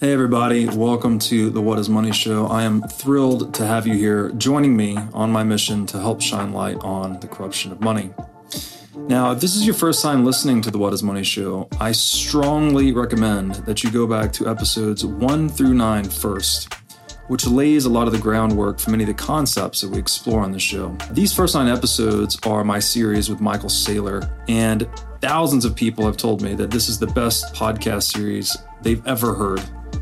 Hey, everybody, welcome to the What is Money Show. I am thrilled to have you here joining me on my mission to help shine light on the corruption of money. Now, if this is your first time listening to the What is Money Show, I strongly recommend that you go back to episodes one through nine first, which lays a lot of the groundwork for many of the concepts that we explore on the show. These first nine episodes are my series with Michael Saylor, and thousands of people have told me that this is the best podcast series they've ever heard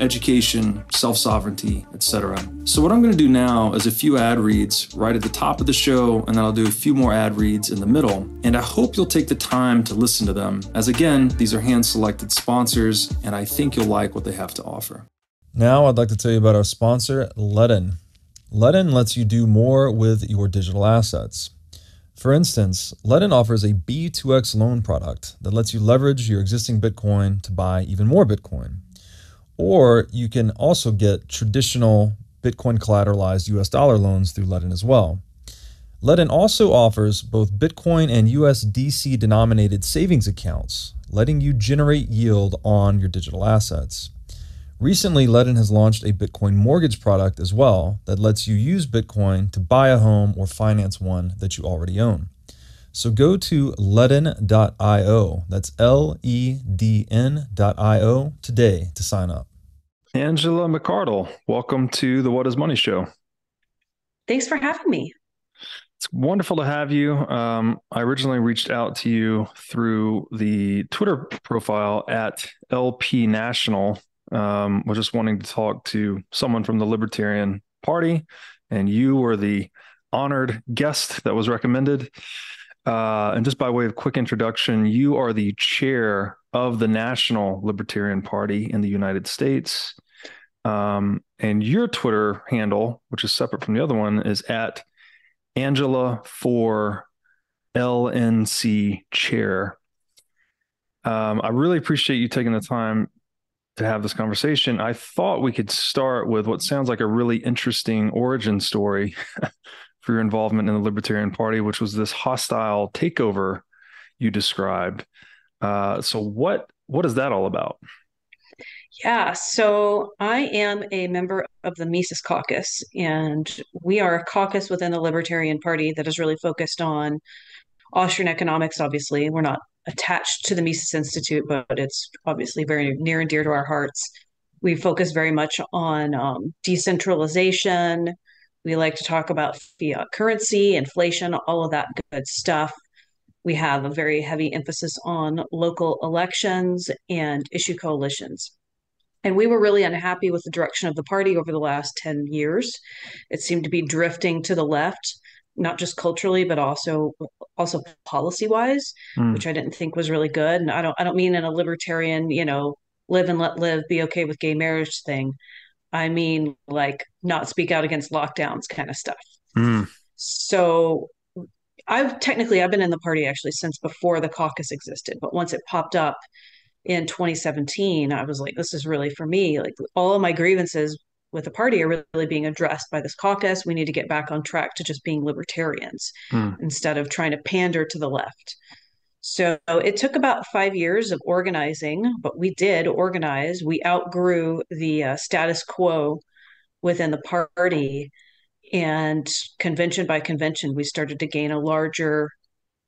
education, self sovereignty, etc. So, what I'm going to do now is a few ad reads right at the top of the show, and then I'll do a few more ad reads in the middle. And I hope you'll take the time to listen to them, as again, these are hand selected sponsors, and I think you'll like what they have to offer. Now, I'd like to tell you about our sponsor, Ledn. Ledn lets you do more with your digital assets. For instance, Ledn offers a B2X loan product that lets you leverage your existing Bitcoin to buy even more Bitcoin. Or you can also get traditional Bitcoin collateralized US dollar loans through Ledn as well. Ledn also offers both Bitcoin and USDC denominated savings accounts, letting you generate yield on your digital assets. Recently, Ledn has launched a Bitcoin mortgage product as well that lets you use Bitcoin to buy a home or finance one that you already own. So go to ledn.io. That's L E D N.io today to sign up. Angela McArdle, welcome to the What is Money Show. Thanks for having me. It's wonderful to have you. Um, I originally reached out to you through the Twitter profile at LP National. Um, was just wanting to talk to someone from the Libertarian Party, and you were the honored guest that was recommended. Uh, and just by way of quick introduction, you are the chair of the National Libertarian Party in the United States. Um, and your Twitter handle, which is separate from the other one, is at Angela for LNC chair. Um, I really appreciate you taking the time to have this conversation. I thought we could start with what sounds like a really interesting origin story for your involvement in the Libertarian Party, which was this hostile takeover you described. Uh, so what what is that all about? Yeah, so I am a member of the Mises Caucus, and we are a caucus within the Libertarian Party that is really focused on Austrian economics. Obviously, we're not attached to the Mises Institute, but it's obviously very near and dear to our hearts. We focus very much on um, decentralization, we like to talk about fiat currency, inflation, all of that good stuff. We have a very heavy emphasis on local elections and issue coalitions. And we were really unhappy with the direction of the party over the last 10 years. It seemed to be drifting to the left, not just culturally, but also also policy wise, mm. which I didn't think was really good. And I don't I don't mean in a libertarian, you know, live and let live, be okay with gay marriage thing. I mean like not speak out against lockdowns kind of stuff. Mm. So I've technically I've been in the party actually since before the caucus existed, but once it popped up in 2017, I was like, this is really for me. Like all of my grievances with the party are really being addressed by this caucus. We need to get back on track to just being libertarians mm. instead of trying to pander to the left. So it took about five years of organizing, but we did organize. We outgrew the uh, status quo within the party. And convention by convention, we started to gain a larger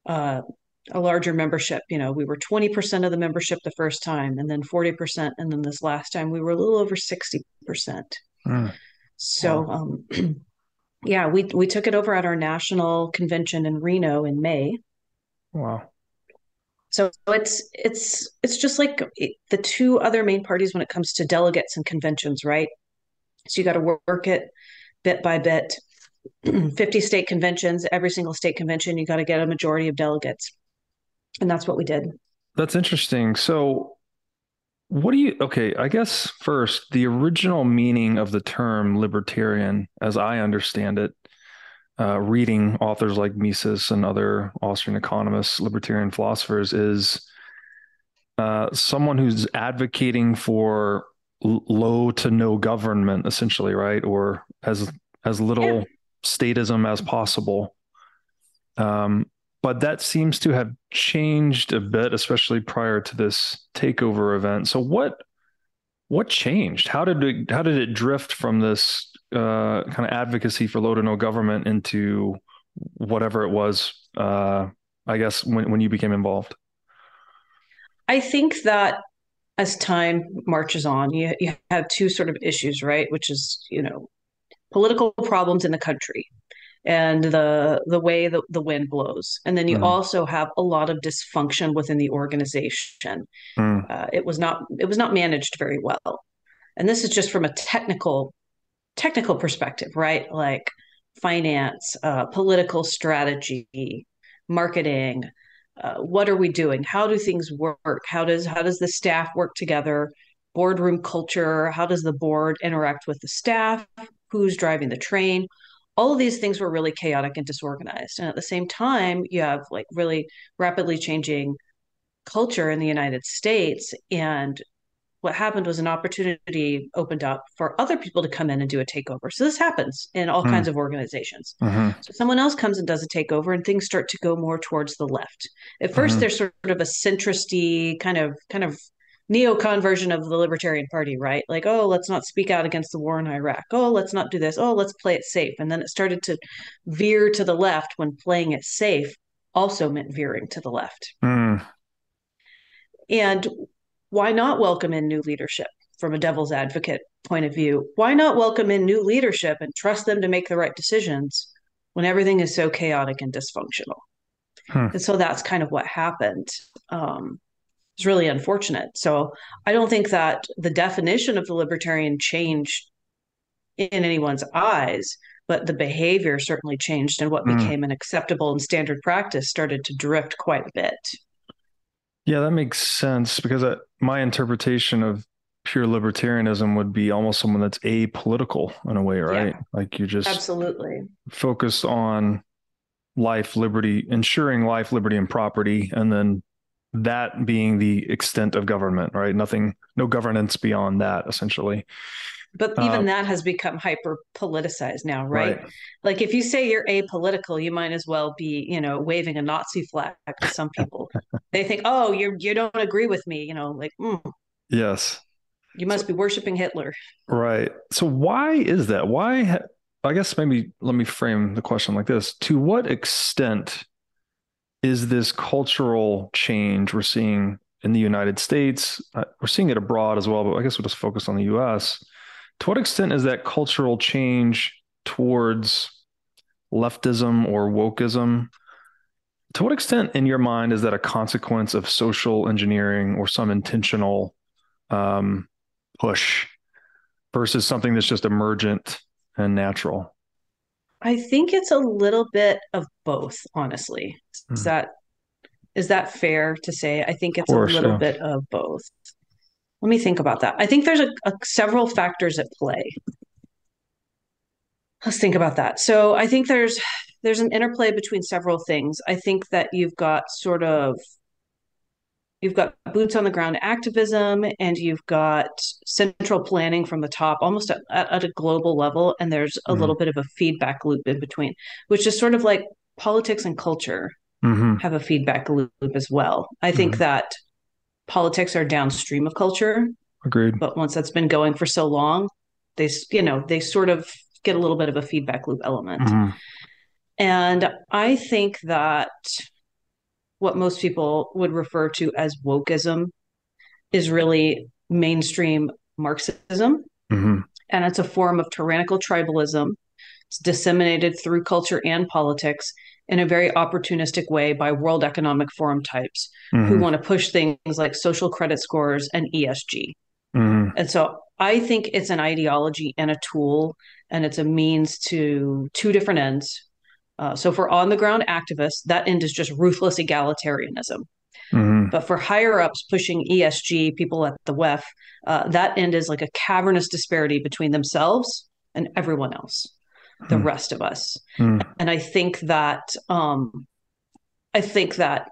uh, a larger membership. You know, we were 20% of the membership the first time, and then 40%. And then this last time, we were a little over 60%. Mm. So, wow. um, yeah, we, we took it over at our national convention in Reno in May. Wow. So it's it's it's just like the two other main parties when it comes to delegates and conventions, right? So you got to work it bit by bit. 50 state conventions. Every single state convention, you got to get a majority of delegates. And that's what we did. That's interesting. So, what do you, okay, I guess first, the original meaning of the term libertarian, as I understand it, uh, reading authors like Mises and other Austrian economists, libertarian philosophers, is uh, someone who's advocating for low to no government, essentially, right? Or as as little yeah. statism as possible. Um, but that seems to have changed a bit, especially prior to this takeover event. So what what changed? How did it how did it drift from this uh, kind of advocacy for low to no government into whatever it was? Uh, I guess when when you became involved. I think that as time marches on, you you have two sort of issues, right? Which is you know political problems in the country and the the way the, the wind blows and then you mm. also have a lot of dysfunction within the organization mm. uh, it was not it was not managed very well and this is just from a technical technical perspective right? Like finance uh, political strategy marketing uh, what are we doing? How do things work? How does how does the staff work together? Boardroom culture how does the board interact with the staff? Who's driving the train? All of these things were really chaotic and disorganized. And at the same time, you have like really rapidly changing culture in the United States. And what happened was an opportunity opened up for other people to come in and do a takeover. So this happens in all mm. kinds of organizations. Mm-hmm. So someone else comes and does a takeover and things start to go more towards the left. At 1st mm-hmm. there's sort of a centristy kind of kind of neocon version of the Libertarian Party, right? Like, oh, let's not speak out against the war in Iraq. Oh, let's not do this. Oh, let's play it safe. And then it started to veer to the left when playing it safe also meant veering to the left. Mm. And why not welcome in new leadership from a devil's advocate point of view? Why not welcome in new leadership and trust them to make the right decisions when everything is so chaotic and dysfunctional? Hmm. And so that's kind of what happened. Um, is really unfortunate. So I don't think that the definition of the libertarian changed in anyone's eyes, but the behavior certainly changed, and what mm. became an acceptable and standard practice started to drift quite a bit. Yeah, that makes sense because I, my interpretation of pure libertarianism would be almost someone that's apolitical in a way, right? Yeah, like you just absolutely focus on life, liberty, ensuring life, liberty, and property, and then that being the extent of government, right? Nothing, no governance beyond that, essentially. But even uh, that has become hyper politicized now, right? right? Like if you say you're apolitical, you might as well be, you know, waving a Nazi flag to some people. they think, oh, you you don't agree with me, you know, like, mm, yes, you must so, be worshiping Hitler. Right. So why is that? Why? I guess maybe let me frame the question like this: To what extent is this cultural change we're seeing in the United States. Uh, we're seeing it abroad as well, but I guess we'll just focus on the US. To what extent is that cultural change towards leftism or wokeism? To what extent, in your mind, is that a consequence of social engineering or some intentional um, push versus something that's just emergent and natural? I think it's a little bit of both, honestly. Is hmm. that is that fair to say? I think it's course, a little yeah. bit of both. Let me think about that. I think there's a, a, several factors at play. Let's think about that. So I think there's there's an interplay between several things. I think that you've got sort of you've got boots on the ground activism and you've got central planning from the top almost at, at a global level and there's a mm-hmm. little bit of a feedback loop in between which is sort of like politics and culture mm-hmm. have a feedback loop as well i think mm-hmm. that politics are downstream of culture agreed but once that's been going for so long they you know they sort of get a little bit of a feedback loop element mm-hmm. and i think that what most people would refer to as wokeism is really mainstream Marxism. Mm-hmm. And it's a form of tyrannical tribalism. It's disseminated through culture and politics in a very opportunistic way by World Economic Forum types mm-hmm. who want to push things like social credit scores and ESG. Mm-hmm. And so I think it's an ideology and a tool, and it's a means to two different ends. Uh, so for on the ground activists, that end is just ruthless egalitarianism. Mm-hmm. But for higher ups pushing ESG, people at the WEF, uh, that end is like a cavernous disparity between themselves and everyone else, the mm. rest of us. Mm. And I think that um, I think that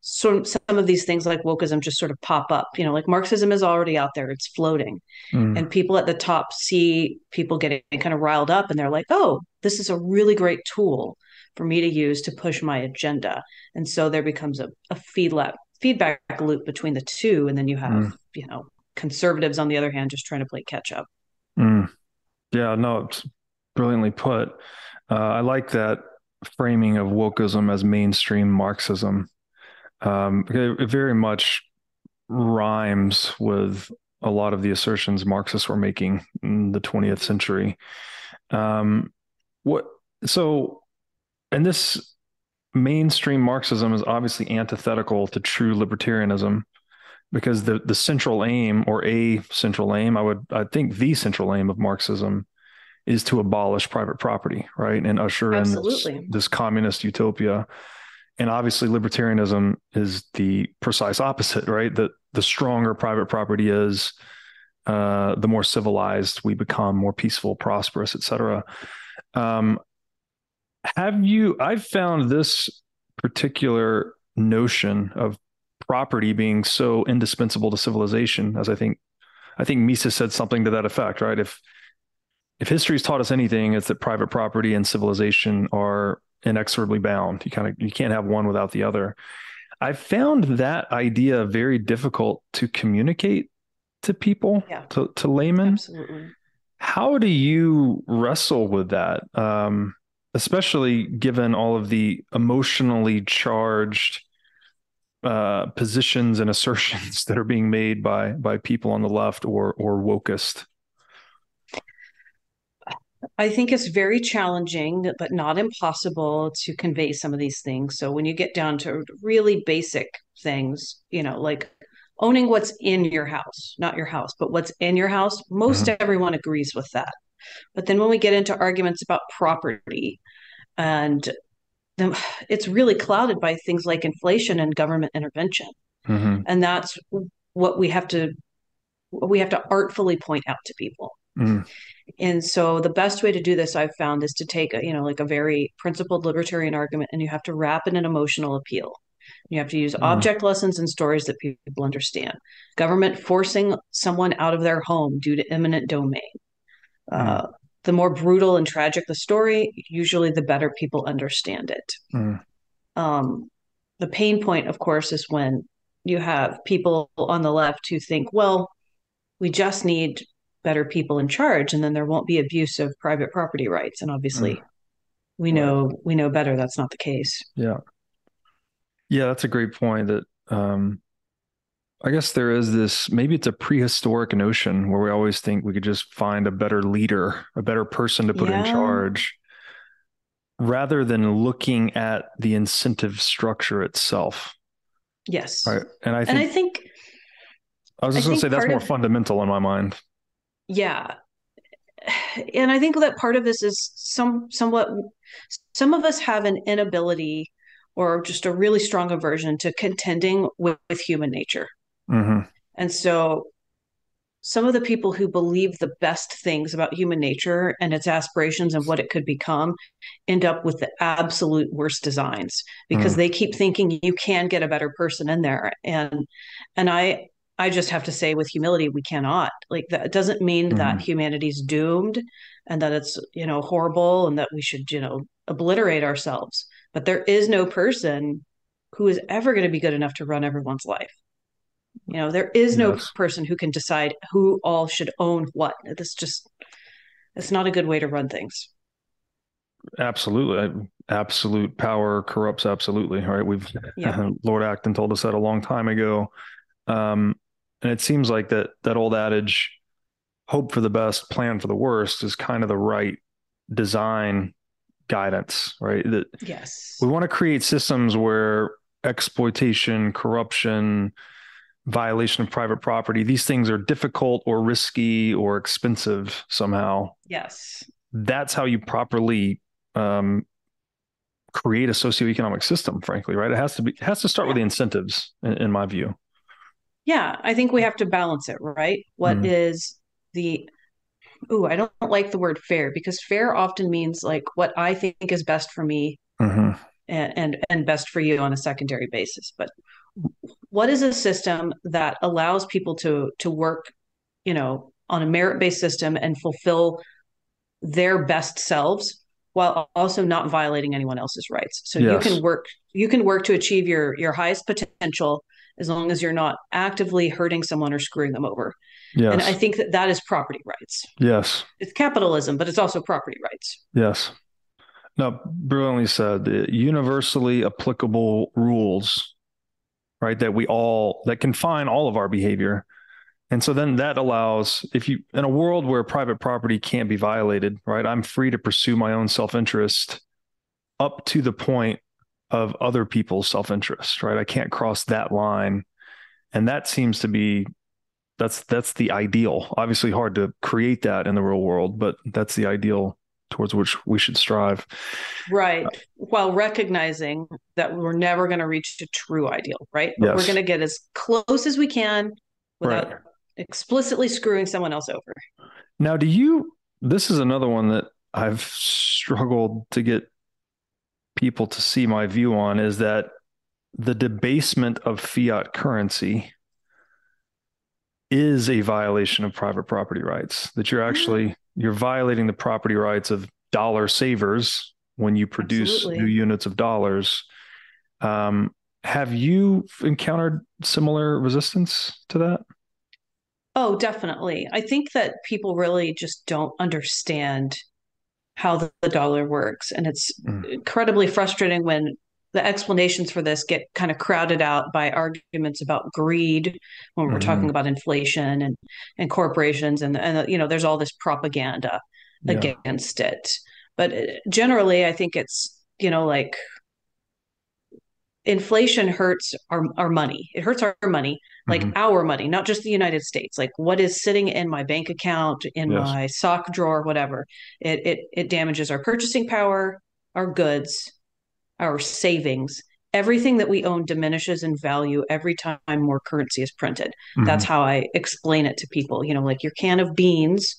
some some of these things like wokeism just sort of pop up. You know, like Marxism is already out there; it's floating, mm. and people at the top see people getting kind of riled up, and they're like, "Oh, this is a really great tool for me to use to push my agenda." And so there becomes a, a feedback feedback loop between the two, and then you have mm. you know conservatives on the other hand just trying to play catch up. Mm. Yeah, no, it's brilliantly put. Uh, I like that framing of wokeism as mainstream Marxism um, it very much rhymes with a lot of the assertions Marxists were making in the 20th century. Um, what so, and this mainstream Marxism is obviously antithetical to true libertarianism because the the central aim or a central aim, I would I think the central aim of Marxism is to abolish private property, right, and usher Absolutely. in this, this communist utopia. And obviously libertarianism is the precise opposite right? That the stronger private property is uh, the more civilized we become more peaceful prosperous etc um, have you i've found this particular notion of property being so indispensable to civilization as i think i think mises said something to that effect right? If if history's taught us anything it's that private property and civilization are inexorably bound. You kind of you can't have one without the other. I found that idea very difficult to communicate to people, yeah. to, to laymen. Absolutely. How do you wrestle with that? Um, especially given all of the emotionally charged uh, positions and assertions that are being made by by people on the left or or wokest. I think it's very challenging, but not impossible to convey some of these things. So when you get down to really basic things, you know, like owning what's in your house, not your house, but what's in your house, most mm-hmm. everyone agrees with that. But then when we get into arguments about property and the, it's really clouded by things like inflation and government intervention. Mm-hmm. And that's what we have to we have to artfully point out to people. Mm. And so the best way to do this I've found is to take a, you know, like a very principled libertarian argument and you have to wrap it in an emotional appeal. You have to use mm. object lessons and stories that people understand. Government forcing someone out of their home due to eminent domain. Mm. Uh, the more brutal and tragic the story, usually the better people understand it. Mm. Um, the pain point, of course, is when you have people on the left who think, well, we just need better people in charge and then there won't be abuse of private property rights. And obviously mm. we know right. we know better. That's not the case. Yeah. Yeah that's a great point that um i guess there is this maybe it's a prehistoric notion where we always think we could just find a better leader a better person to put yeah. in charge rather than looking at the incentive structure itself. Yes. Right and i think, and I think I was just going to say that's more of, fundamental in my mind yeah and i think that part of this is some somewhat some of us have an inability or just a really strong aversion to contending with, with human nature mm-hmm. and so some of the people who believe the best things about human nature and its aspirations and what it could become end up with the absolute worst designs because mm. they keep thinking you can get a better person in there and and i I just have to say with humility, we cannot. Like that doesn't mean mm-hmm. that humanity's doomed and that it's, you know, horrible and that we should, you know, obliterate ourselves. But there is no person who is ever going to be good enough to run everyone's life. You know, there is no yes. person who can decide who all should own what. This just it's not a good way to run things. Absolutely. Absolute power corrupts absolutely. Right. We've yeah. Lord Acton told us that a long time ago. Um, and it seems like that that old adage, hope for the best, plan for the worst, is kind of the right design guidance, right? That yes, we want to create systems where exploitation, corruption, violation of private property, these things are difficult or risky or expensive somehow. Yes. That's how you properly um, create a socioeconomic system, frankly, right? It has to be it has to start with the incentives, in, in my view. Yeah, I think we have to balance it, right? What mm-hmm. is the ooh, I don't like the word fair because fair often means like what I think is best for me mm-hmm. and, and and best for you on a secondary basis. But what is a system that allows people to to work, you know, on a merit-based system and fulfill their best selves while also not violating anyone else's rights. So yes. you can work you can work to achieve your your highest potential as long as you're not actively hurting someone or screwing them over. Yes. And I think that that is property rights. Yes. It's capitalism, but it's also property rights. Yes. No, brilliantly said. The universally applicable rules, right? That we all that confine all of our behavior. And so then that allows, if you, in a world where private property can't be violated, right? I'm free to pursue my own self interest up to the point of other people's self interest, right? I can't cross that line. And that seems to be that's that's the ideal. Obviously hard to create that in the real world, but that's the ideal towards which we should strive. Right. While recognizing that we're never going to reach a true ideal, right? But yes. we're going to get as close as we can without right. explicitly screwing someone else over. Now, do you this is another one that I've struggled to get people to see my view on is that the debasement of fiat currency is a violation of private property rights that you're actually you're violating the property rights of dollar savers when you produce Absolutely. new units of dollars. Um, have you encountered similar resistance to that? Oh definitely. I think that people really just don't understand how the, the dollar works. And it's mm. incredibly frustrating when the explanations for this get kind of crowded out by arguments about greed when we're mm-hmm. talking about inflation and and corporations and and you know there's all this propaganda yeah. against it but uh, generally i think it's you know like inflation hurts our, our money. It hurts our money, like mm-hmm. our money, not just the United States. Like what is sitting in my bank account, in yes. my sock drawer, whatever. It, it it damages our purchasing power, our goods, our savings. Everything that we own diminishes in value every time more currency is printed. Mm-hmm. That's how I explain it to people. You know, like your can of beans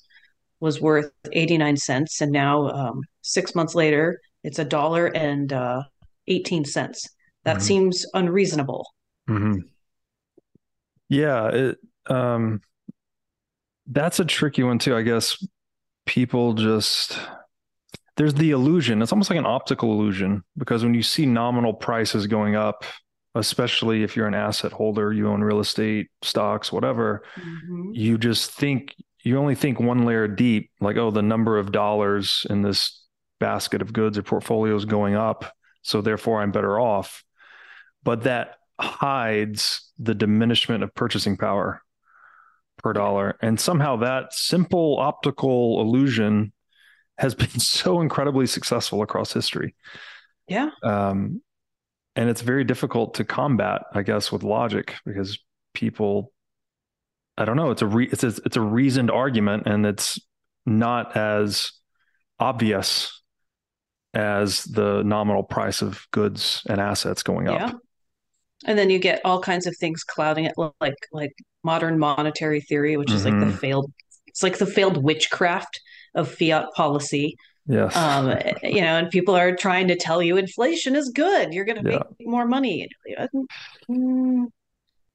was worth 89 cents, and now um, six months later, it's a dollar and uh, 18 cents that mm-hmm. seems unreasonable. Mm-hmm. Yeah, it, um, that's a tricky one too. I guess people just there's the illusion. It's almost like an optical illusion because when you see nominal prices going up, especially if you're an asset holder, you own real estate, stocks, whatever, mm-hmm. you just think you only think one layer deep, like, oh, the number of dollars in this basket of goods or portfolio is going up. So therefore I'm better off but that hides the diminishment of purchasing power per dollar. And somehow that simple optical illusion has been so incredibly successful across history. Yeah. Um, and it's very difficult to combat, I guess, with logic because people, I don't know, it's a re- it's a, it's a reasoned argument, and it's not as obvious as the nominal price of goods and assets going up. Yeah and then you get all kinds of things clouding it like like modern monetary theory which is mm-hmm. like the mm-hmm. failed it's like the failed witchcraft of fiat policy yes um you know and people are trying to tell you inflation is good you're going to yeah. make more money mm,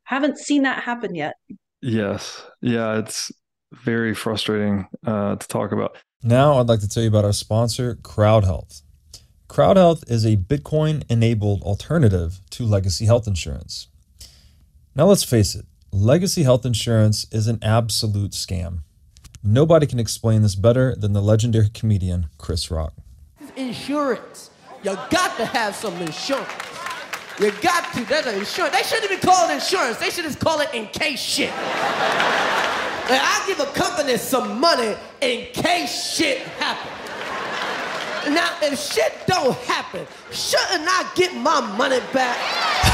haven't seen that happen yet yes yeah it's very frustrating uh, to talk about now i'd like to tell you about our sponsor crowd health CrowdHealth is a Bitcoin enabled alternative to legacy health insurance. Now, let's face it, legacy health insurance is an absolute scam. Nobody can explain this better than the legendary comedian Chris Rock. Insurance. You got to have some insurance. You got to. That's an insurance. They shouldn't even call it insurance. They should just call it in case shit. like, I give a company some money in case shit happens. Now, if shit don't happen, shouldn't I get my money back?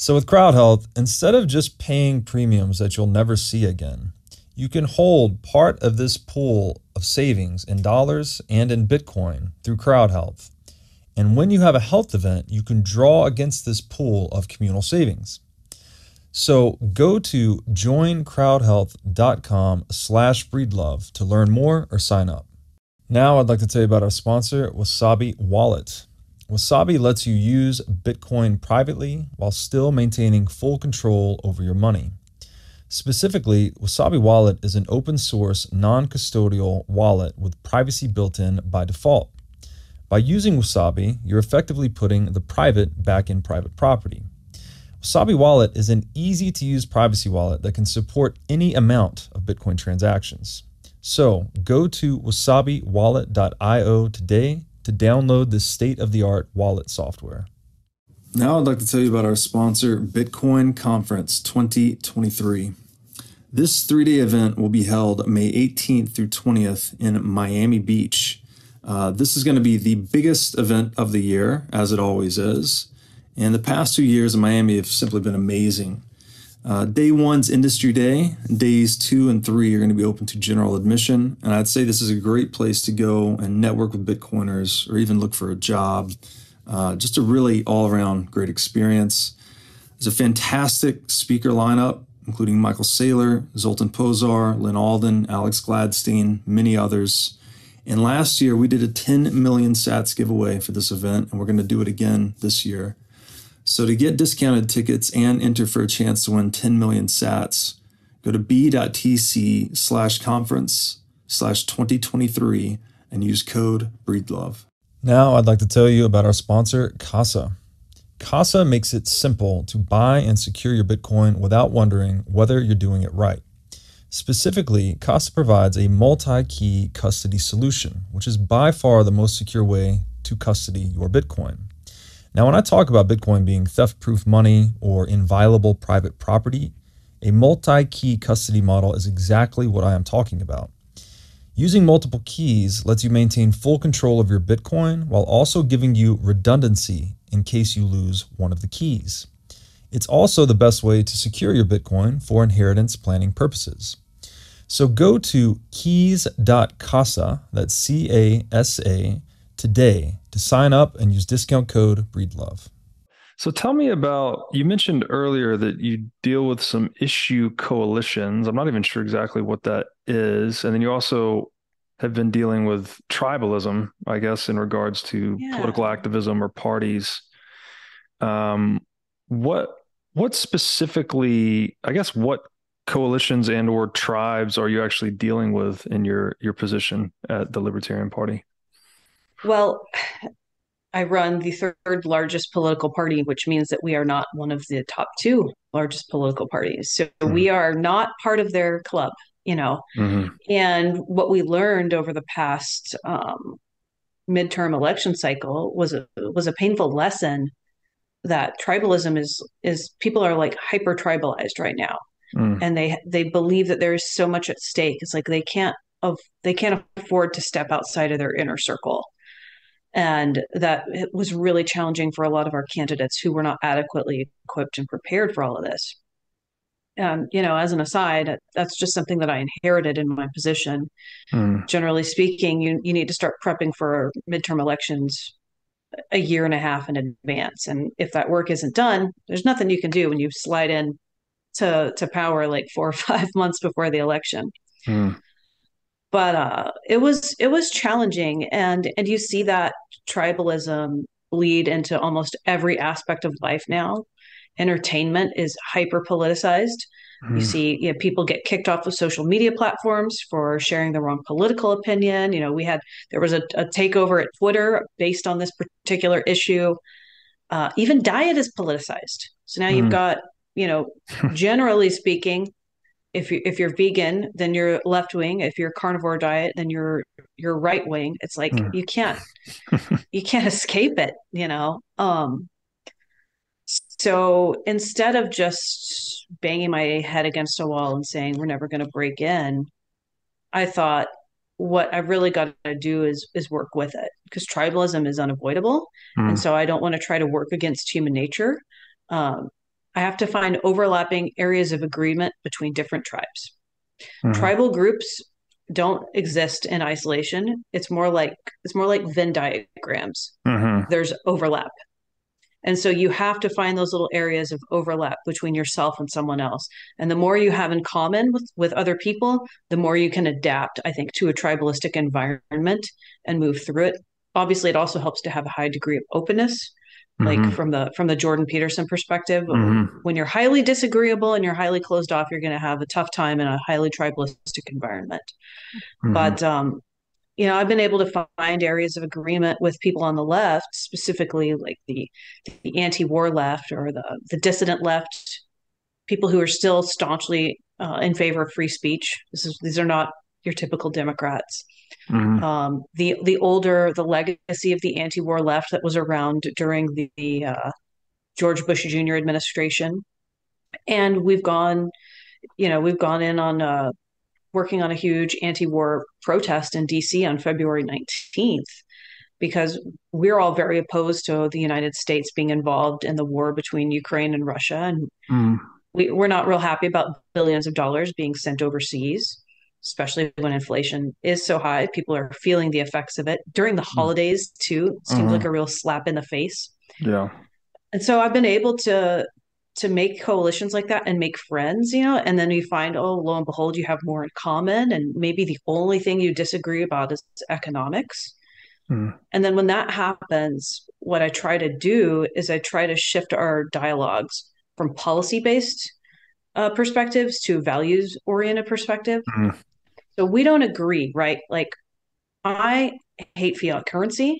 So, with Crowd Health, instead of just paying premiums that you'll never see again, you can hold part of this pool of savings in dollars and in Bitcoin through Crowd Health. And when you have a health event, you can draw against this pool of communal savings. So go to joincrowdhealth.com slash breedlove to learn more or sign up. Now I'd like to tell you about our sponsor, Wasabi Wallet. Wasabi lets you use Bitcoin privately while still maintaining full control over your money. Specifically, Wasabi Wallet is an open source, non custodial wallet with privacy built in by default. By using Wasabi, you're effectively putting the private back in private property. Wasabi Wallet is an easy to use privacy wallet that can support any amount of Bitcoin transactions. So go to wasabiwallet.io today to download this state of the art wallet software. Now, I'd like to tell you about our sponsor, Bitcoin Conference 2023. This three day event will be held May 18th through 20th in Miami Beach. Uh, this is going to be the biggest event of the year, as it always is. And the past two years in Miami have simply been amazing. Uh, day one's industry day. Days two and three are going to be open to general admission. And I'd say this is a great place to go and network with Bitcoiners or even look for a job. Uh, just a really all around great experience. There's a fantastic speaker lineup, including Michael Saylor, Zoltan Pozsar, Lyn Alden, Alex Gladstein, many others. And last year, we did a 10 million sats giveaway for this event, and we're going to do it again this year. So to get discounted tickets and enter for a chance to win 10 million sats, go to b.tc slash conference slash 2023 and use code BREEDLOVE. Now I'd like to tell you about our sponsor, Casa. Casa makes it simple to buy and secure your Bitcoin without wondering whether you're doing it right. Specifically, Casa provides a multi key custody solution, which is by far the most secure way to custody your Bitcoin. Now, when I talk about Bitcoin being theft proof money or inviolable private property, a multi key custody model is exactly what I am talking about. Using multiple keys lets you maintain full control of your Bitcoin while also giving you redundancy in case you lose one of the keys. It's also the best way to secure your Bitcoin for inheritance planning purposes. So go to keys.casa, that's C A S A, today to sign up and use discount code BREEDLOVE. So tell me about you mentioned earlier that you deal with some issue coalitions. I'm not even sure exactly what that is. And then you also have been dealing with tribalism, I guess, in regards to yeah. political activism or parties. Um, what what specifically, I guess, what coalitions and or tribes are you actually dealing with in your your position at the Libertarian Party? Well, I run the third largest political party, which means that we are not one of the top two largest political parties. So mm-hmm. we are not part of their club, you know. Mm-hmm. And what we learned over the past um, midterm election cycle was a was a painful lesson that tribalism is is people are like hyper tribalized right now, mm. and they they believe that there is so much at stake. It's like they can't of they can't afford to step outside of their inner circle and that it was really challenging for a lot of our candidates who were not adequately equipped and prepared for all of this. And you know as an aside that's just something that i inherited in my position. Mm. generally speaking you, you need to start prepping for midterm elections a year and a half in advance. And if that work isn't done there's nothing you can do when you slide in to to power like four or five months before the election. Mm but uh, it was it was challenging and and you see that tribalism bleed into almost every aspect of life now entertainment is hyper politicized mm. you hmm. see you know, people get kicked off of social media platforms for sharing the wrong political opinion you know we had there was a, a takeover at twitter based on this particular issue uh, even diet is politicized so now mm. you've hmm. got you know generally speaking if you if you're vegan, then you're left wing. If you're carnivore diet, then you're you're right wing. It's like mm. you can't you can't escape it, you know. Um so instead of just banging my head against a wall and saying we're never going to break in, I thought what I've really got to do is is work with it because tribalism is unavoidable, mm. and so I don't want to try to work against human nature. Um, I have to find overlapping areas of agreement between different tribes. Mhm. Tribal groups don't exist in isolation. It's more like it's more like Venn diagrams. Mhm. There's overlap. And so you have to find those little areas of overlap between yourself and someone else. And the more you have in common with, with other people, the more you can adapt, I think, to a tribalistic environment and move through it. Obviously, it also helps to have a high degree of openness, like Mhm. from the from the Jordan Peterson perspective. Mhm. When you're highly disagreeable and you're highly closed off, you're going to have a tough time in a highly tribalistic environment. Mhm. But um, you know, I've been able to find areas of agreement with people on the left, specifically like the the anti-war left or the the dissident left, people who are still staunchly uh, in favor of free speech. This is these are not your typical Democrats. Mhm. Um, the the older the legacy of the anti-war left that was around during the, the uh, George Bush Jr. administration, and we've gone, you know, we've gone in on uh, working on a huge anti-war protest in D.C. on February 19th because we're all very opposed to the United States being involved in the war between Ukraine and Russia, and Mhm. we, we're not real happy about billions of dollars being sent overseas, especially when inflation is so high. People are feeling the effects of it during the holidays too. Seems Mhm. like a real slap in the face. Yeah. And so I've been able to to make coalitions like that and make friends, you know, and then you find, oh, lo and behold, you have more in common, and maybe the only thing you disagree about is economics. Mhm. And then when that happens, what I try to do is I try to shift our dialogues from policy based uh, perspectives to values oriented perspective. Mhm. So we don't agree, right? Like I hate fiat currency.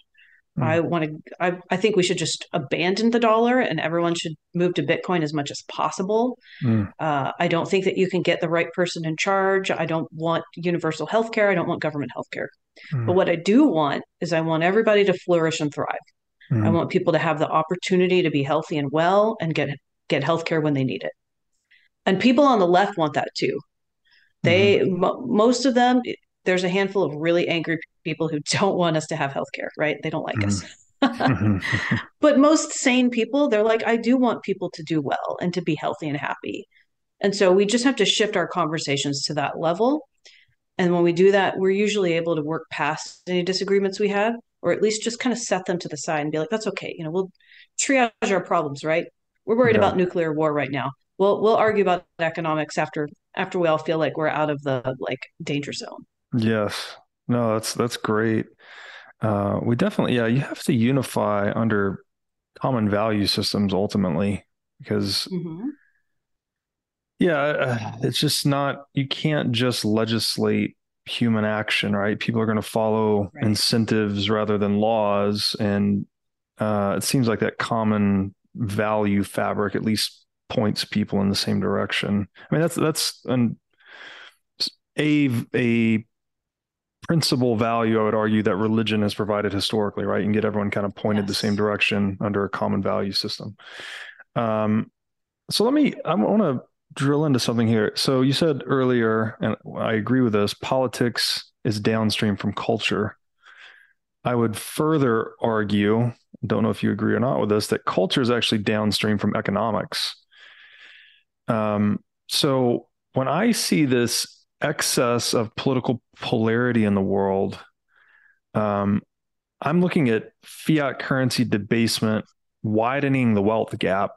Mm. I want to. I, I think we should just abandon the dollar, and everyone should move to Bitcoin as much as possible. Mm. Uh, I don't think that you can get the right person in charge. I don't want universal health care. I don't want government health care. Mm. But what I do want is I want everybody to flourish and thrive. I Mhm. want people to have the opportunity to be healthy and well and get get health care when they need it. And people on the left want that too. They mo- most of them there's a handful of really angry people who don't want us to have health care, right? They don't like us. Mhm. but most sane people, they're like I do want people to do well and to be healthy and happy. And so we just have to shift our conversations to that level. And when we do that, we're usually able to work past any disagreements we have, or at least just kind of set them to the side and be like, that's okay. You know, we'll triage our problems, right? We're worried Yeah. about nuclear war right now. We'll we'll argue about economics after after we all feel like we're out of the like danger zone. Yes. No, that's that's great. Uh, we definitely, yeah, you have to unify under common value systems ultimately, because Mhm. yeah, uh, it's just not, you can't just legislate human action, right? People are going to follow Right. incentives rather than laws, and uh, it seems like that common value fabric at least points people in the same direction. I mean, that's that's an a a principal value I would argue that religion has provided historically, right? And get everyone kind of pointed the same direction under a common value system. Um, so let me, I want to drill into something here. So you said earlier, and I agree with this, politics is downstream from culture. I would further argue, don't know if you agree or not with this, that culture is actually downstream from economics. Um, so when I see this excess of political polarity in the world, um, I'm looking at fiat currency debasement widening the wealth gap.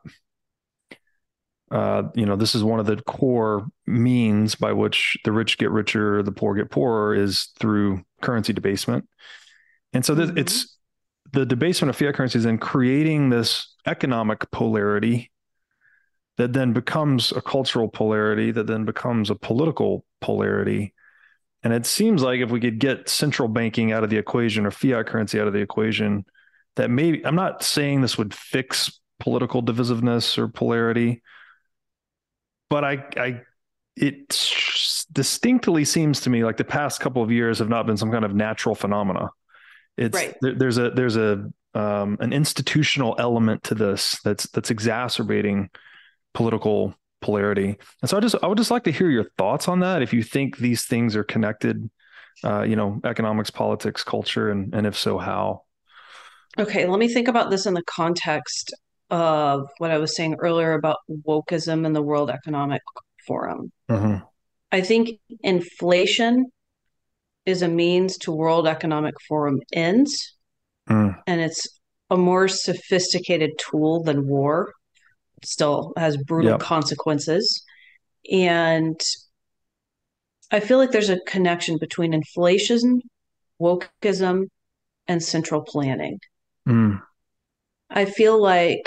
Uh, you know, this is one of the core means by which the rich get richer, the poor get poorer, is through currency debasement. And so this, Mhm. it's the debasement of fiat currencies and creating this economic polarity that then becomes a cultural polarity, that then becomes a political polarity. And it seems like if we could get central banking out of the equation or fiat currency out of the equation, that maybe I'm not saying this would fix political divisiveness or polarity, but I, I, it distinctly seems to me like the past couple of years have not been some kind of natural phenomena. It's Right. there, there's a there's a um, an institutional element to this that's that's exacerbating political polarity. And so I just I would just like to hear your thoughts on that. If you think these things are connected, uh, you know, economics, politics, culture, and and if so, how? Okay, let me think about this in the context of what I was saying earlier about wokeism and the World Economic Forum. Mm-hmm. I think inflation is a means to World Economic Forum ends, Mm. and it's a more sophisticated tool than war. Still has brutal Yep. consequences. And I feel like there's a connection between inflation, wokeism, and central planning. Mm. I feel like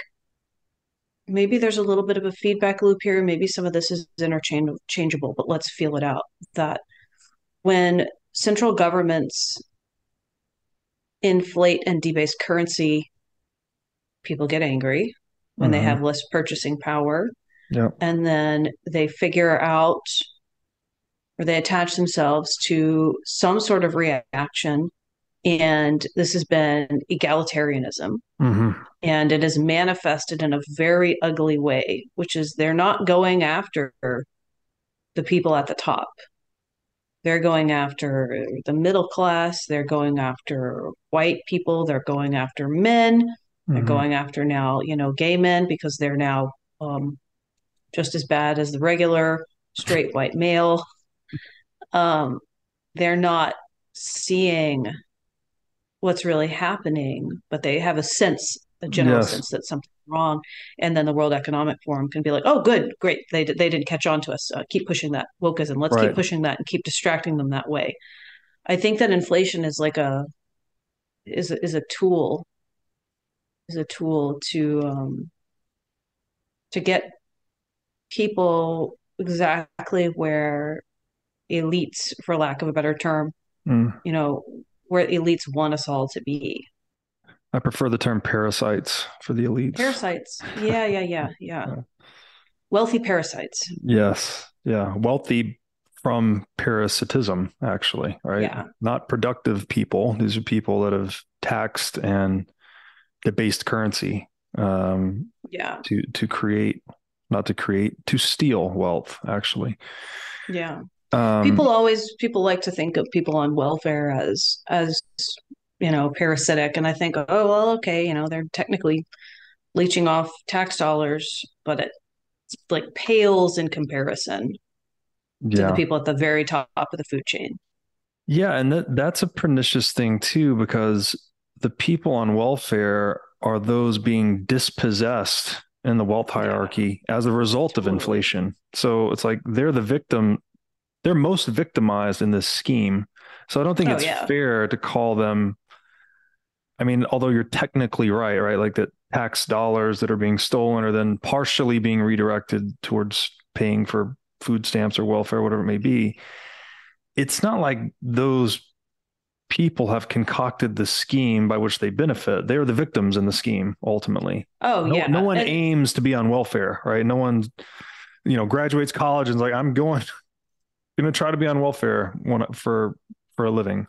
maybe there's a little bit of a feedback loop here. Maybe some of this is interchangeable, but let's feel it out. That when central governments inflate and debase currency, people get angry when they Mhm. have less purchasing power. Yep. And then they figure out or they attach themselves to some sort of reaction. And this has been egalitarianism. Mm-hmm. and it is manifested in a very ugly way, which is they're not going after the people at the top. They're going after the middle class, they're going after white people, they're going after men, they're Mhm. going after now, you know, gay men because they're now um, just as bad as the regular straight white male. Um, they're not seeing what's really happening, but they have a sense, a general Yes. sense that something's wrong. And then the World Economic Forum can be like, "Oh, good, great, they they didn't catch on to us. Uh, keep pushing that wokeism. Let's Right. keep pushing that and keep distracting them that way." I think that inflation is like a is a, is a tool is a tool to um, to get people exactly where elites, for lack of a better term, Mm. you know, where elites want us all to be. I prefer the term parasites for the elites. Parasites. Yeah, yeah, yeah, yeah. Yeah. Wealthy parasites. Yes. Yeah. Wealthy from parasitism, actually, right? Yeah. Not productive people. These are people that have taxed and debased currency um, Yeah, to to create, not to create, to steal wealth, actually. yeah. Um, People always people like to think of people on welfare as as you know parasitic, and I think, oh well, okay, you know, they're technically leeching off tax dollars, but it like pales in comparison to the people at the very top of the food chain. Yeah, and that that's a pernicious thing too, because the people on welfare are those being dispossessed in the wealth hierarchy as a result of inflation. So it's like they're the victim, they're most victimized in this scheme. So I don't think Oh, it's yeah. fair to call them. I mean, although you're technically right, right? Like that tax dollars that are being stolen are then partially being redirected towards paying for food stamps or welfare, whatever it may be it's not like those people have concocted the scheme by which they benefit. They're the victims in the scheme ultimately. Oh no, yeah, no one And- aims to be on welfare, right? No one, you know, graduates college and is like, I'm going, going to try to be on welfare one for for a living.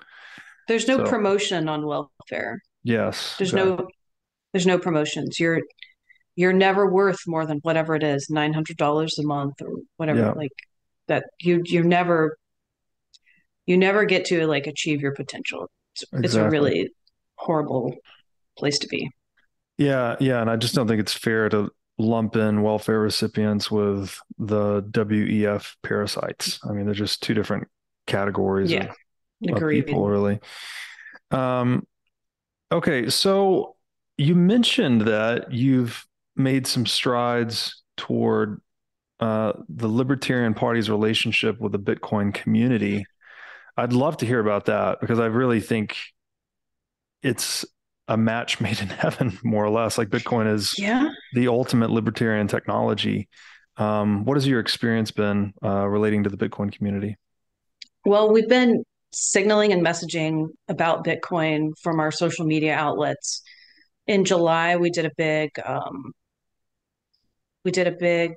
there's no so- promotion on welfare. Yes, There's no there's no promotions. You're you're never worth more than whatever it is, nine hundred dollars a month or whatever. Yeah. Like that you you're never you never get to like achieve your potential. It's, it's a really horrible place to be. Yeah, yeah, and I just don't think it's fair to lump in welfare recipients with the WEF parasites. I mean, they're just two different categories Yeah. of, of people, really. Um, okay, so you mentioned that you've made some strides toward uh, the Libertarian Party's relationship with the Bitcoin community. I'd love to hear about that because I really think it's a match made in heaven, more or less. Like Bitcoin is Yeah. the ultimate libertarian technology. Um, what has your experience been uh, relating to the Bitcoin community? Well, we've been signaling and messaging about Bitcoin from our social media outlets. In July, we did a big um, we did a big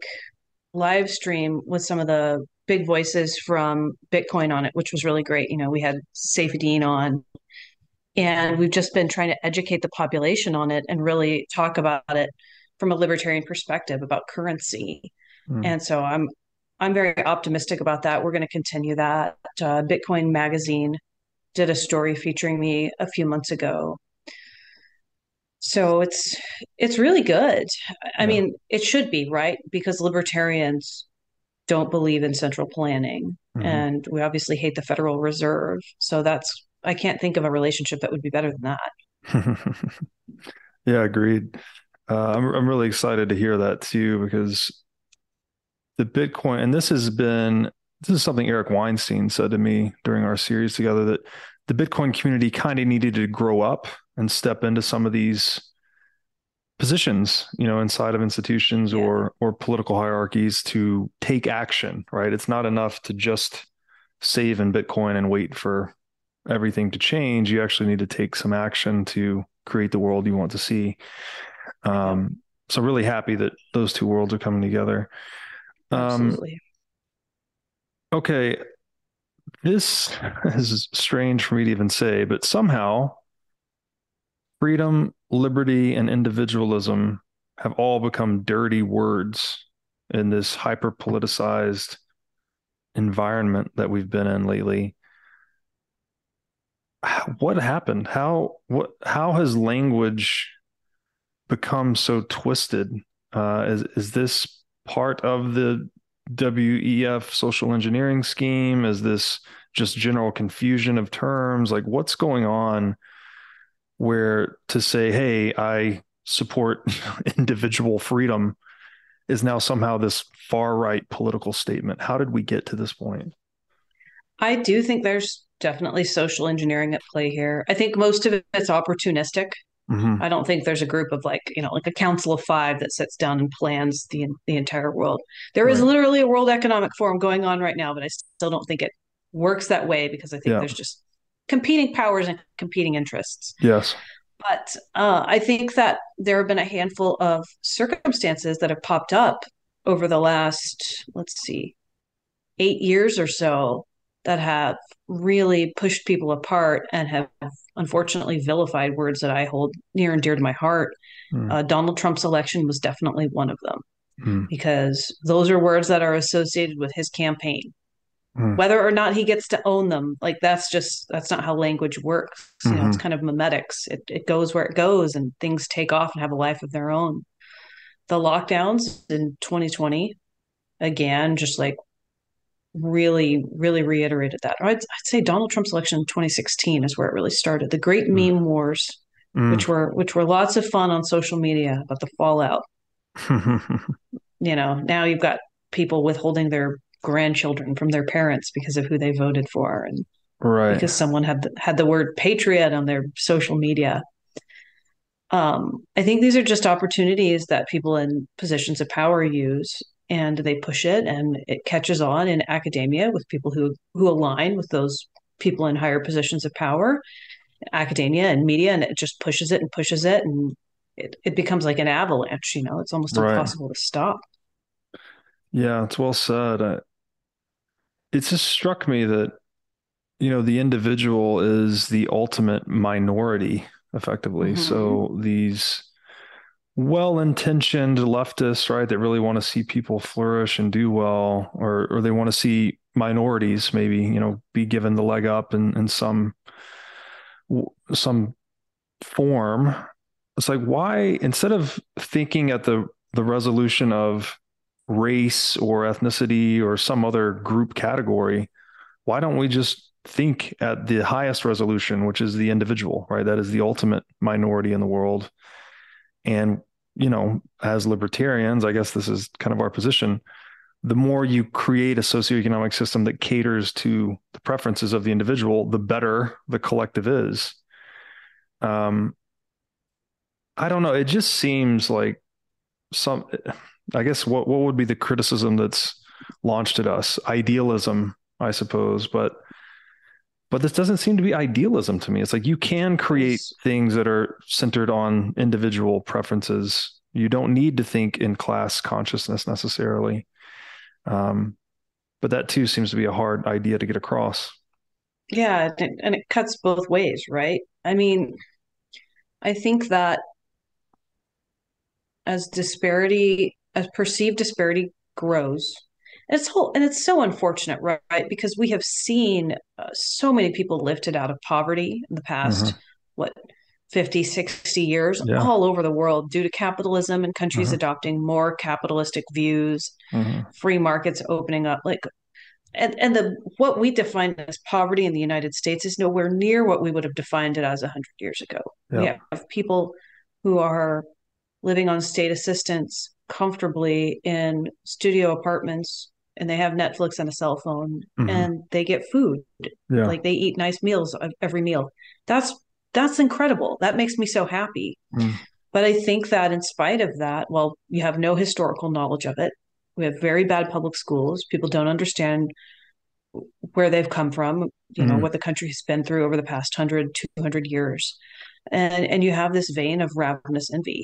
live stream with some of the big voices from Bitcoin on it, which was really great. You know, we had Saifedean on, and we've just been trying to educate the population on it and really talk about it from a libertarian perspective about currency. Mm. And so I'm I'm very optimistic about that. We're going to continue that. Uh, Bitcoin Magazine did a story featuring me a few months ago. So it's it's really good. I yeah. mean, it should be, right? Because libertarians don't believe in central planning mm-hmm. and we obviously hate the Federal Reserve. So that's I can't think of a relationship that would be better than that. yeah, agreed. Uh, I'm I'm really excited to hear that too because the Bitcoin and this has been this is something Eric Weinstein said to me during our series together that the Bitcoin community kind of needed to grow up and step into some of these positions, you know, inside of institutions yeah. or or political hierarchies to take action, right? It's not enough to just save in Bitcoin and wait for everything to change. You actually need to take some action to create the world you want to see. Um, so really happy that those two worlds are coming together. Um, Absolutely. Okay, this is strange for me to even say, but somehow freedom, liberty, and individualism have all become dirty words in this hyper politicized environment that we've been in lately. What happened? How what how has language become so twisted? Uh, is is this part of the WEF social engineering scheme? Is this just general confusion of terms? Like, what's going on where to say, hey, I support individual freedom is now somehow this far right political statement? How did we get to this point? I do think there's definitely social engineering at play here. I think most of it's opportunistic. Mm-hmm. I don't think there's a group of like, you know, like a council of five that sits down and plans the the entire world. There right. is literally a World Economic Forum going on right now, but I still don't think it works that way because I think yeah. there's just competing powers and competing interests. Yes. But uh, I think that there have been a handful of circumstances that have popped up over the last, let's see, eight years or so that have really pushed people apart and have unfortunately vilified words that I hold near and dear to my heart. Mm. Uh, Donald Trump's election was definitely one of them mm. because those are words that are associated with his campaign. Mm. Whether or not he gets to own them, like that's just that's not how language works. You mm-hmm. know, it's mm-hmm. kind of memetics. It it goes where it goes, and things take off and have a life of their own. The lockdowns in 2020, again, just like really, really reiterated that. I'd, I'd, say Donald Trump's election in 2016 is where it really started. The great mm. meme wars, mm. which were which were lots of fun on social media about the fallout. you know, now you've got people withholding their grandchildren from their parents because of who they voted for, and right because someone had the, had the word patriot on their social media. Um, I think these are just opportunities that people in positions of power use and they push it and it catches on in academia with people who who align with those people in higher positions of power academia and media and it just pushes it and pushes it and it, it becomes like an avalanche you know it's almost right. impossible to stop yeah it's well said uh, it just struck me that you know the individual is the ultimate minority effectively mm-hmm. so these well-intentioned leftists, right, that really want to see people flourish and do well, or or they want to see minorities maybe, you know, be given the leg up in, in some some form. It's like why instead of thinking at the the resolution of race or ethnicity or some other group category, why don't we just think at the highest resolution, which is the individual, right? That is the ultimate minority in the world. And you know, as libertarians, I guess this is kind of our position. The more you create a socioeconomic system that caters to the preferences of the individual, the better the collective is. Um, I don't know. It just seems like some. I guess what what would be the criticism that's launched at us? Idealism, I suppose, but but this doesn't seem to be idealism to me. It's like you can create things that are centered on individual preferences. You don't need to think in class consciousness necessarily. Um, but that too seems to be a hard idea to get across. Yeah, and it cuts both ways, right? I mean, I think that as disparity, as perceived disparity grows, and it's whole and it's so unfortunate right because we have seen uh, so many people lifted out of poverty in the past mm-hmm. what 50, 60 years Yeah. all over the world due to capitalism and countries Mhm. adopting more capitalistic views, Mhm. free markets opening up. Like, and, and the what we define as poverty in the United States is nowhere near what we would have defined it as 100 years ago. We Yeah. have people who are living on state assistance comfortably in studio apartments and they have Netflix and a cell phone Mhm. and they get food Yeah. like they eat nice meals every meal that's that's incredible that makes me so happy Mm. but i think that in spite of that well you have no historical knowledge of it we have very bad public schools people don't understand where they've come from you know Mm. what the country has been through over the past 100 200 years and and you have this vein of ravenous envy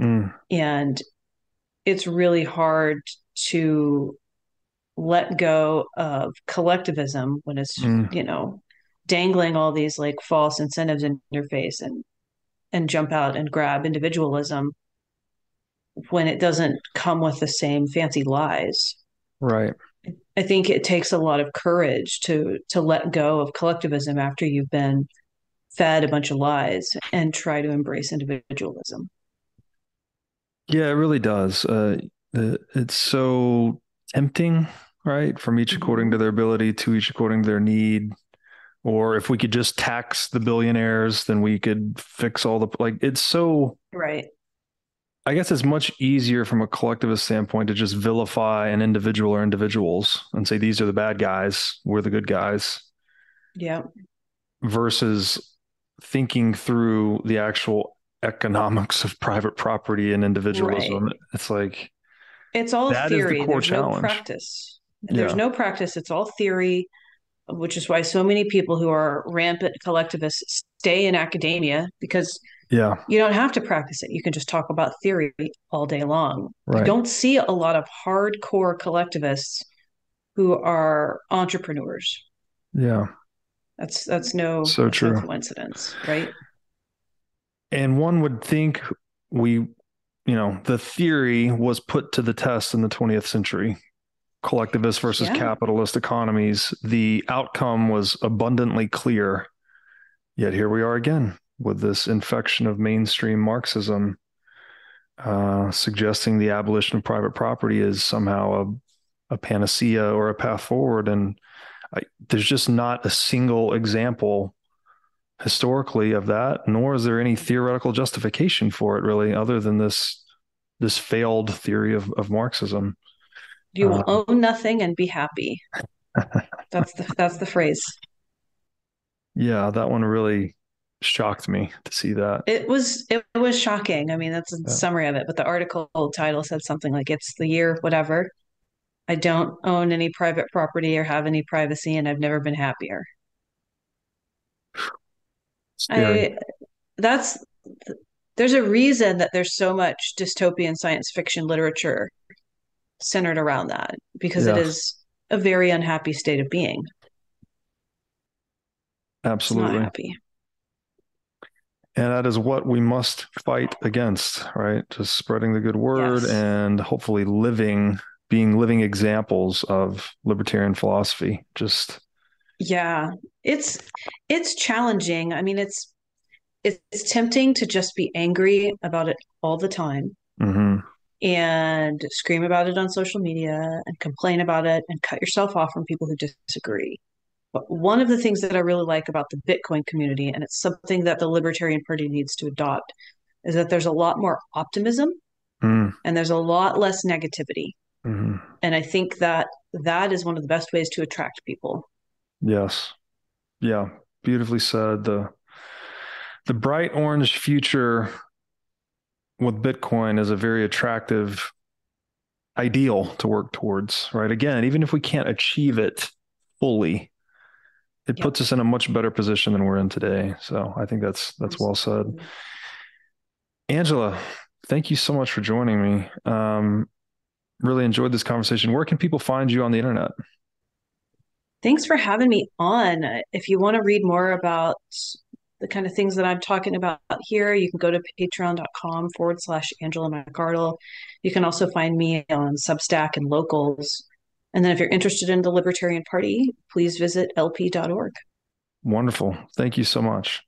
Mm. and it's really hard to let go of collectivism when it's Mm. you know dangling all these like false incentives in your face and and jump out and grab individualism when it doesn't come with the same fancy lies Right. i think it takes a lot of courage to to let go of collectivism after you've been fed a bunch of lies and try to embrace individualism Yeah, it really does. Uh, it's so tempting, right? From each according to their ability, to each according to their need. Or if we could just tax the billionaires, then we could fix all the like. It's so. right I guess it's much easier from a collectivist standpoint to just vilify an individual or individuals and say these are the bad guys, we're the good guys, yeah versus thinking through the actual economics of private property and individualism. It's like, It's all That is the theory. core There's no challenge. practice. There's Yeah. no practice. It's all theory, which is why so many people who are rampant collectivists stay in academia because yeah, you don't have to practice it. You can just talk about theory all day long. You don't see a lot of hardcore collectivists who are entrepreneurs. Yeah. That's that's no, So that's no true. coincidence, right? And one would think we, you know, the theory was put to the test in the 20th century. Collectivist versus Yeah. capitalist economies. The outcome was abundantly clear. Yet here we are again with this infection of mainstream Marxism, uh, suggesting the abolition of private property is somehow a, a panacea or a path forward. And I, there's just not a single example historically of that, nor is there any theoretical justification for it really, other than this this failed theory of, of Marxism. You will own nothing and be happy. That's the that's the phrase. Yeah, that one really shocked me to see that. It was it was shocking. I mean, that's a Yeah. summary of it, but the article title said something like it's the year whatever. I don't own any private property or have any privacy and I've never been happier. Scary. I that's there's a reason that there's so much dystopian science fiction literature centered around that because it Yes. is a very unhappy state of being. Absolutely. happy. And that is what we must fight against, right? Just spreading the good word Yes. and hopefully living, being living examples of libertarian philosophy. Just, Yeah, it's it's challenging. I mean, it's it's tempting to just be angry about it all the time mhm. and scream about it on social media and complain about it and cut yourself off from people who disagree. But one of the things that I really like about the Bitcoin community, and it's something that the Libertarian Party needs to adopt, is that there's a lot more optimism Mm, and there's a lot less negativity. mhm. And I think that that is one of the best ways to attract people. Yes. Yeah. Beautifully said. The the bright orange future with Bitcoin is a very attractive ideal to work towards, right? Again, even if we can't achieve it fully, it Yep. puts us in a much better position than we're in today. So I think that's that's well said. Angela, thank you so much for joining me. Um, really enjoyed this conversation. Where can people find you on the internet? Thanks for having me on. Uh, if you want to read more about the kind of things that I'm talking about here, you can go to patreon.com forward slash Angela McArdle. You can also find me on Substack and Locals. And then if you're interested in the Libertarian Party, please visit lp.org. Wonderful. Thank you so much.